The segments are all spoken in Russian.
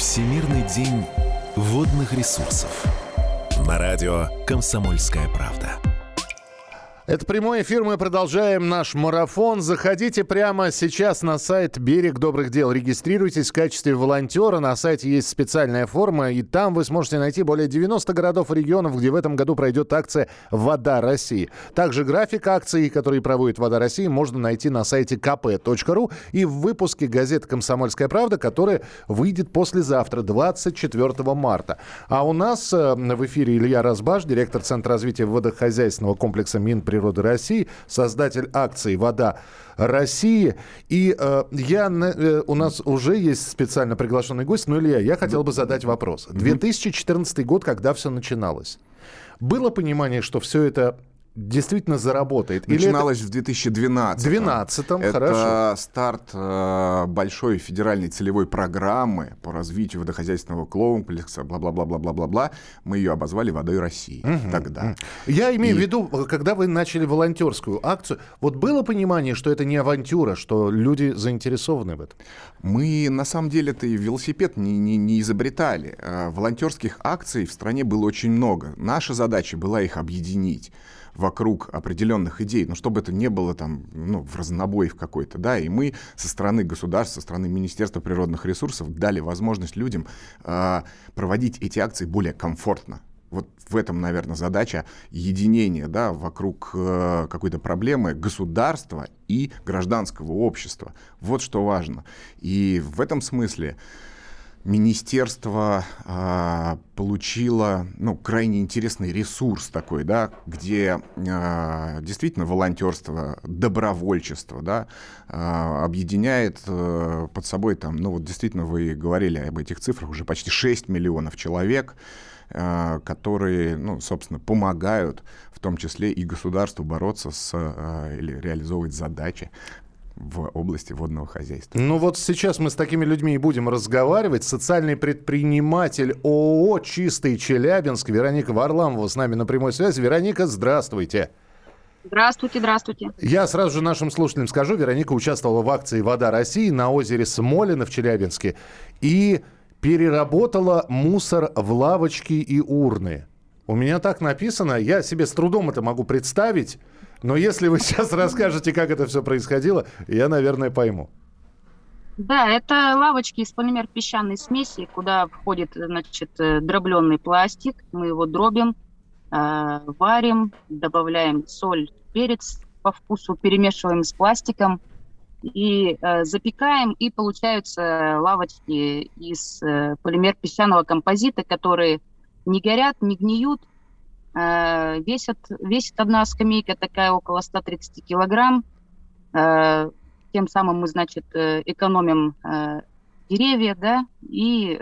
Всемирный день водных ресурсов. На радио «Комсомольская правда». Это прямой эфир, мы продолжаем наш марафон. Заходите прямо сейчас на сайт «Берег добрых дел». Регистрируйтесь в качестве волонтера. На сайте есть специальная форма, и там вы сможете найти более 90 городов и регионов, где в этом году пройдет акция «Вода России». Также график акций, которые проводит «Вода России», можно найти на сайте kp.ru и в выпуске газеты «Комсомольская правда», которая выйдет послезавтра, 24 марта. А у нас э, в эфире Илья Разбаш, директор Центра развития водохозяйственного комплекса Минприроды природы России, создатель акции «Вода России». И э, я, э, у нас уже есть специально приглашенный гость, но, Илья, я хотел бы задать вопрос. 2014 год, когда все начиналось, было понимание, что все это действительно заработает? Начиналось Или это... в 2012. 2012, это хорошо. старт э, большой федеральной целевой программы по развитию водохозяйственного комплекса, бла-бла-бла-бла-бла-бла-бла. Мы ее обозвали «Водой России» угу, тогда. Я имею И... в виду, когда вы начали волонтерскую акцию, вот было понимание, что это не авантюра, что люди заинтересованы в этом? Мы, на самом деле, это и велосипед не, не, не изобретали. Э, волонтерских акций в стране было очень много. Наша задача была их объединить вокруг определенных идей, но чтобы это не было там, ну, в разнобой в какой-то, да, и мы со стороны государства, со стороны Министерства природных ресурсов дали возможность людям э, проводить эти акции более комфортно. Вот в этом, наверное, задача единения да, вокруг э, какой-то проблемы государства и гражданского общества. Вот что важно. И в этом смысле министерство э, получило ну, крайне интересный ресурс такой, да, где э, действительно волонтерство, добровольчество да, э, объединяет э, под собой, там, ну вот действительно вы говорили об этих цифрах, уже почти 6 миллионов человек, э, которые, ну, собственно, помогают в том числе и государству бороться с э, или реализовывать задачи в области водного хозяйства. Ну вот сейчас мы с такими людьми и будем разговаривать. Социальный предприниматель ООО «Чистый Челябинск» Вероника Варламова с нами на прямой связи. Вероника, здравствуйте. Здравствуйте, здравствуйте. Я сразу же нашим слушателям скажу, Вероника участвовала в акции «Вода России» на озере Смолино в Челябинске и переработала мусор в лавочки и урны. У меня так написано, я себе с трудом это могу представить, но если вы сейчас расскажете, как это все происходило, я, наверное, пойму. Да, это лавочки из полимер песчаной смеси, куда входит, значит, э, дробленый пластик. Мы его дробим, э, варим, добавляем соль, перец по вкусу, перемешиваем с пластиком и э, запекаем, и получаются лавочки из э, полимер песчаного композита, которые не горят, не гниют, Э, весит, весит одна скамейка такая около 130 килограмм. Э, тем самым мы, значит, э, экономим деревья, да, и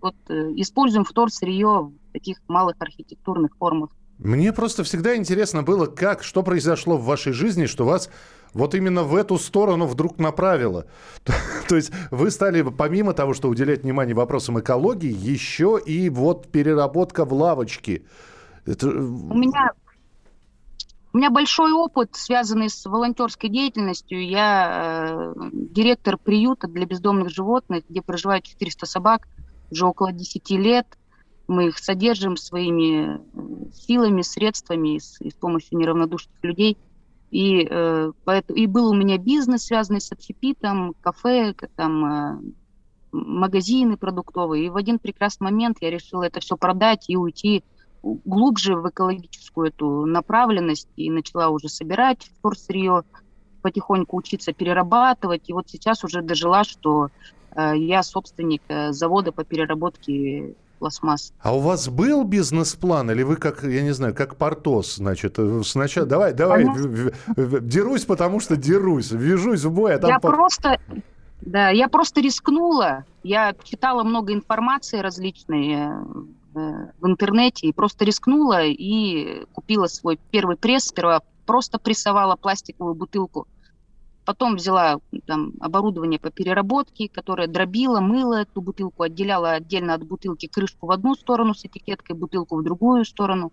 вот используем вторсырье в таких малых архитектурных формах. Мне просто всегда интересно было, как, что произошло в вашей жизни, что вас вот именно в эту сторону вдруг направило. То есть вы стали, помимо того, что уделять внимание вопросам экологии, еще и вот переработка в лавочке. Это... У меня у меня большой опыт, связанный с волонтерской деятельностью. Я э, директор приюта для бездомных животных, где проживают 400 собак уже около 10 лет. Мы их содержим своими э, силами, средствами и с, и с помощью неравнодушных людей. И, э, поэтому, и был у меня бизнес, связанный с общепитом, кафе, там, э, магазины продуктовые. И в один прекрасный момент я решила это все продать и уйти глубже в экологическую эту направленность и начала уже собирать вторсырье, потихоньку учиться перерабатывать. И вот сейчас уже дожила, что э, я собственник э, завода по переработке пластмасс. А у вас был бизнес-план или вы как, я не знаю, как Портос, значит, э, сначала давай, давай, дерусь, потому что дерусь, вяжусь в бой, а там... Я по... просто, да, я просто рискнула, я читала много информации различной, Э, в интернете и просто рискнула и купила свой первый пресс. Сперва просто прессовала пластиковую бутылку. Потом взяла там, оборудование по переработке, которое дробила, мыла эту бутылку, отделяла отдельно от бутылки крышку в одну сторону с этикеткой, бутылку в другую сторону.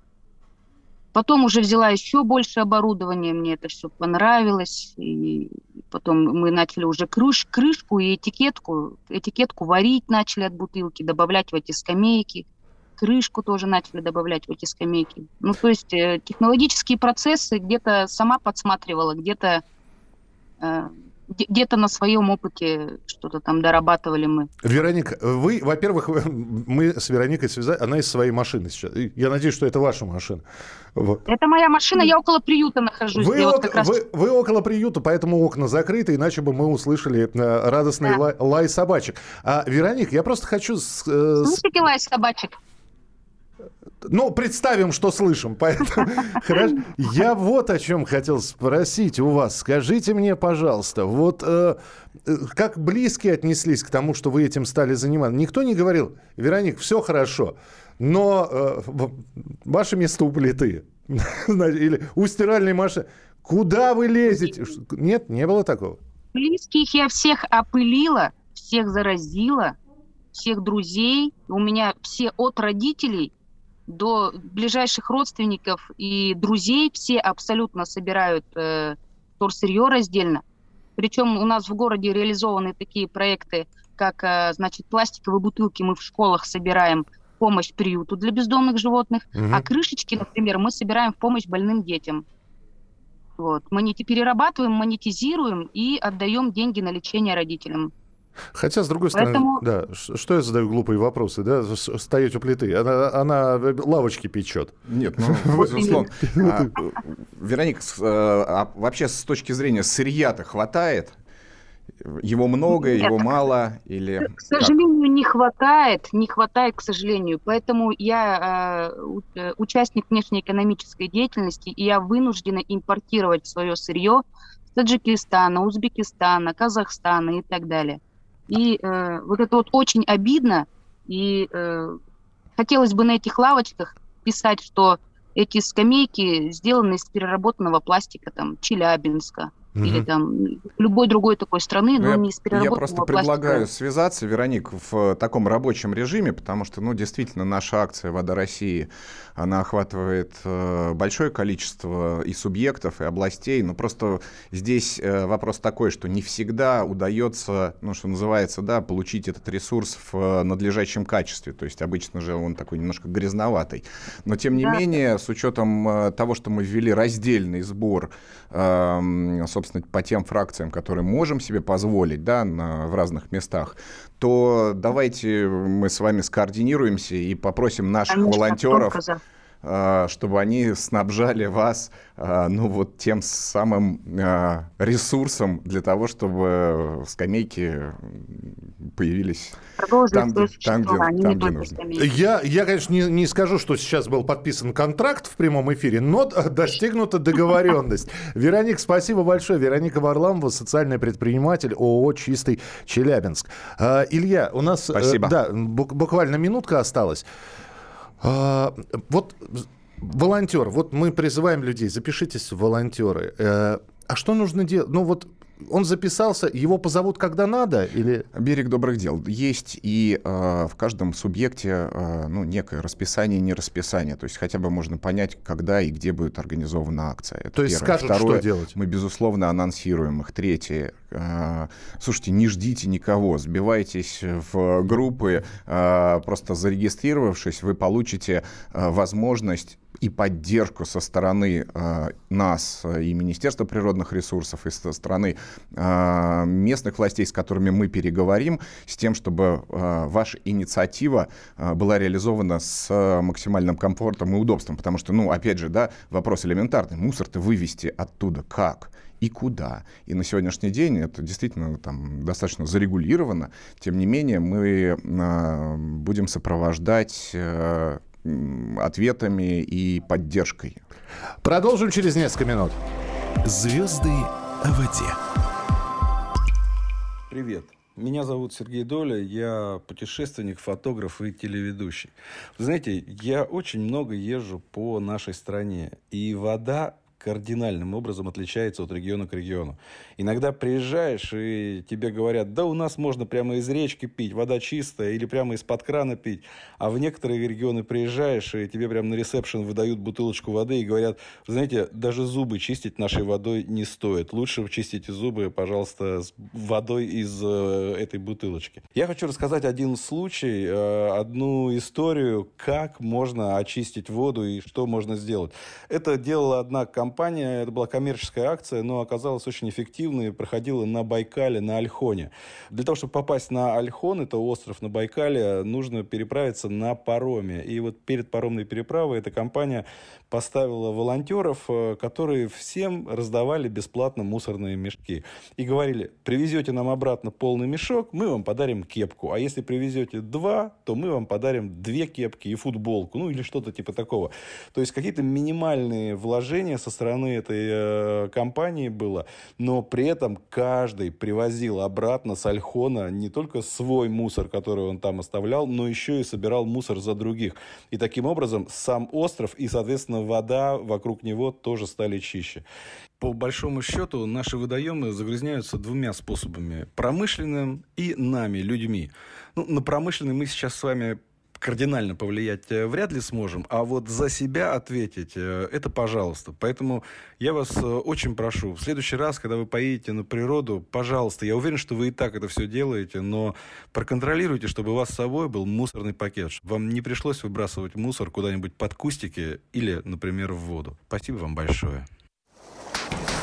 Потом уже взяла еще больше оборудования, мне это все понравилось. И потом мы начали уже крыш, крышку и этикетку, этикетку варить начали от бутылки, добавлять в эти скамейки. Крышку тоже начали добавлять в эти скамейки. Ну, то есть э, технологические процессы где-то сама подсматривала, где-то где-то на своем опыте что-то там дорабатывали мы. Вероника, вы, во-первых, мы с Вероникой связали, она из своей машины сейчас. Я надеюсь, что это ваша машина. Вот. Это моя машина, я около приюта нахожусь. Вы, ок, вот раз... вы, вы около приюта, поэтому окна закрыты, иначе бы мы услышали э, радостный да. лай, лай собачек. А, Вероник, я просто хочу... Слушайте лай собачек. Ну, представим, что слышим. Поэтому, хорошо. Я вот о чем хотел спросить у вас. Скажите мне, пожалуйста, вот э, э, как близкие отнеслись к тому, что вы этим стали заниматься? Никто не говорил, Вероник, все хорошо, но э, ваше место у плиты. Или у стиральной машины. Куда вы лезете? Нет, не было такого. Близких я всех опылила, всех заразила, всех друзей. У меня все от родителей до ближайших родственников и друзей все абсолютно собирают э, торсырье раздельно. Причем у нас в городе реализованы такие проекты, как, э, значит, пластиковые бутылки мы в школах собираем в помощь приюту для бездомных животных, угу. а крышечки, например, мы собираем в помощь больным детям. Вот. Мы перерабатываем, монетизируем и отдаем деньги на лечение родителям. Хотя, с другой Поэтому... стороны, да, что я задаю глупые вопросы, да, стоять у плиты, она, она лавочки печет. Нет, ну, безусловно. А, Вероника, а, а вообще с точки зрения сырья-то хватает? Его много, Нет, его мало или к сожалению как? не хватает, не хватает, к сожалению. Поэтому я э, участник внешнеэкономической деятельности и я вынуждена импортировать свое сырье с Таджикистана, Узбекистана, Казахстана и так далее. И э, вот это вот очень обидно. И э, хотелось бы на этих лавочках писать, что эти скамейки сделаны из переработанного пластика, там, Челябинска, угу. или там любой другой такой страны, но ну, я, не из переработанного Я просто пластика. предлагаю связаться, Вероник, в таком рабочем режиме, потому что, ну, действительно, наша акция «Вода России», она охватывает э, большое количество и субъектов, и областей, но просто здесь э, вопрос такой, что не всегда удается, ну, что называется, да, получить этот ресурс в э, надлежащем качестве, то есть обычно же он такой немножко грязноватый. Но, тем не да. менее, с учетом э, того, что мы ввели раздельный сбор, э, собственно, по тем фракциям, которые можем себе позволить, да, на, в разных местах, то давайте мы с вами скоординируемся и попросим наших Конечно, волонтеров а, чтобы они снабжали вас, а, ну, вот тем самым а, ресурсом для того, чтобы скамейки появились там, где, там, где, там, где нужно. Я, я, конечно, не, не скажу, что сейчас был подписан контракт в прямом эфире, но достигнута договоренность. Вероник, спасибо большое. Вероника Варламова, социальный предприниматель ООО «Чистый Челябинск». Илья, у нас э, спасибо. да, буквально минутка осталась. А, вот волонтер, вот мы призываем людей, запишитесь в волонтеры. Э, а что нужно делать? Ну вот он записался, его позовут когда надо или... Берег добрых дел. Есть и э, в каждом субъекте э, ну, некое расписание, не расписание. То есть хотя бы можно понять, когда и где будет организована акция. Это То есть первое. скажут, Второе, что делать? Мы, безусловно, анонсируем их. Третье. Э, слушайте, не ждите никого. Сбивайтесь в группы. Э, просто зарегистрировавшись, вы получите э, возможность и поддержку со стороны э, нас э, и Министерства природных ресурсов, и со стороны э, местных властей, с которыми мы переговорим, с тем, чтобы э, ваша инициатива э, была реализована с э, максимальным комфортом и удобством. Потому что, ну, опять же, да, вопрос элементарный. Мусор-то вывести оттуда как? и куда. И на сегодняшний день это действительно там, достаточно зарегулировано. Тем не менее, мы э, будем сопровождать э, ответами и поддержкой. Продолжим через несколько минут. Звезды о воде. Привет. Меня зовут Сергей Доля, я путешественник, фотограф и телеведущий. Вы знаете, я очень много езжу по нашей стране, и вода кардинальным образом отличается от региона к региону. Иногда приезжаешь, и тебе говорят, да у нас можно прямо из речки пить, вода чистая, или прямо из-под крана пить. А в некоторые регионы приезжаешь, и тебе прямо на ресепшн выдают бутылочку воды и говорят, знаете, даже зубы чистить нашей водой не стоит. Лучше чистите зубы, пожалуйста, с водой из э, этой бутылочки. Я хочу рассказать один случай, э, одну историю, как можно очистить воду и что можно сделать. Это делала одна компания, это была коммерческая акция, но оказалась очень эффективной, проходила на Байкале, на Альхоне. Для того, чтобы попасть на Альхон, это остров на Байкале, нужно переправиться на пароме. И вот перед паромной переправой эта компания поставила волонтеров, э, которые всем раздавали бесплатно мусорные мешки. И говорили, привезете нам обратно полный мешок, мы вам подарим кепку. А если привезете два, то мы вам подарим две кепки и футболку. Ну, или что-то типа такого. То есть, какие-то минимальные вложения со стороны этой э, компании было. Но при этом каждый привозил обратно с Альхона не только свой мусор, который он там оставлял, но еще и собирал мусор за других. И таким образом сам остров и, соответственно, вода вокруг него тоже стали чище. По большому счету, наши водоемы загрязняются двумя способами. Промышленным и нами, людьми. Ну, на промышленный мы сейчас с вами кардинально повлиять э, вряд ли сможем, а вот за себя ответить, э, это пожалуйста. Поэтому я вас э, очень прошу, в следующий раз, когда вы поедете на природу, пожалуйста, я уверен, что вы и так это все делаете, но проконтролируйте, чтобы у вас с собой был мусорный пакет, вам не пришлось выбрасывать мусор куда-нибудь под кустики или, например, в воду. Спасибо вам большое.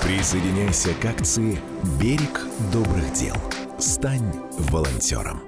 Присоединяйся к акции «Берег добрых дел». Стань волонтером.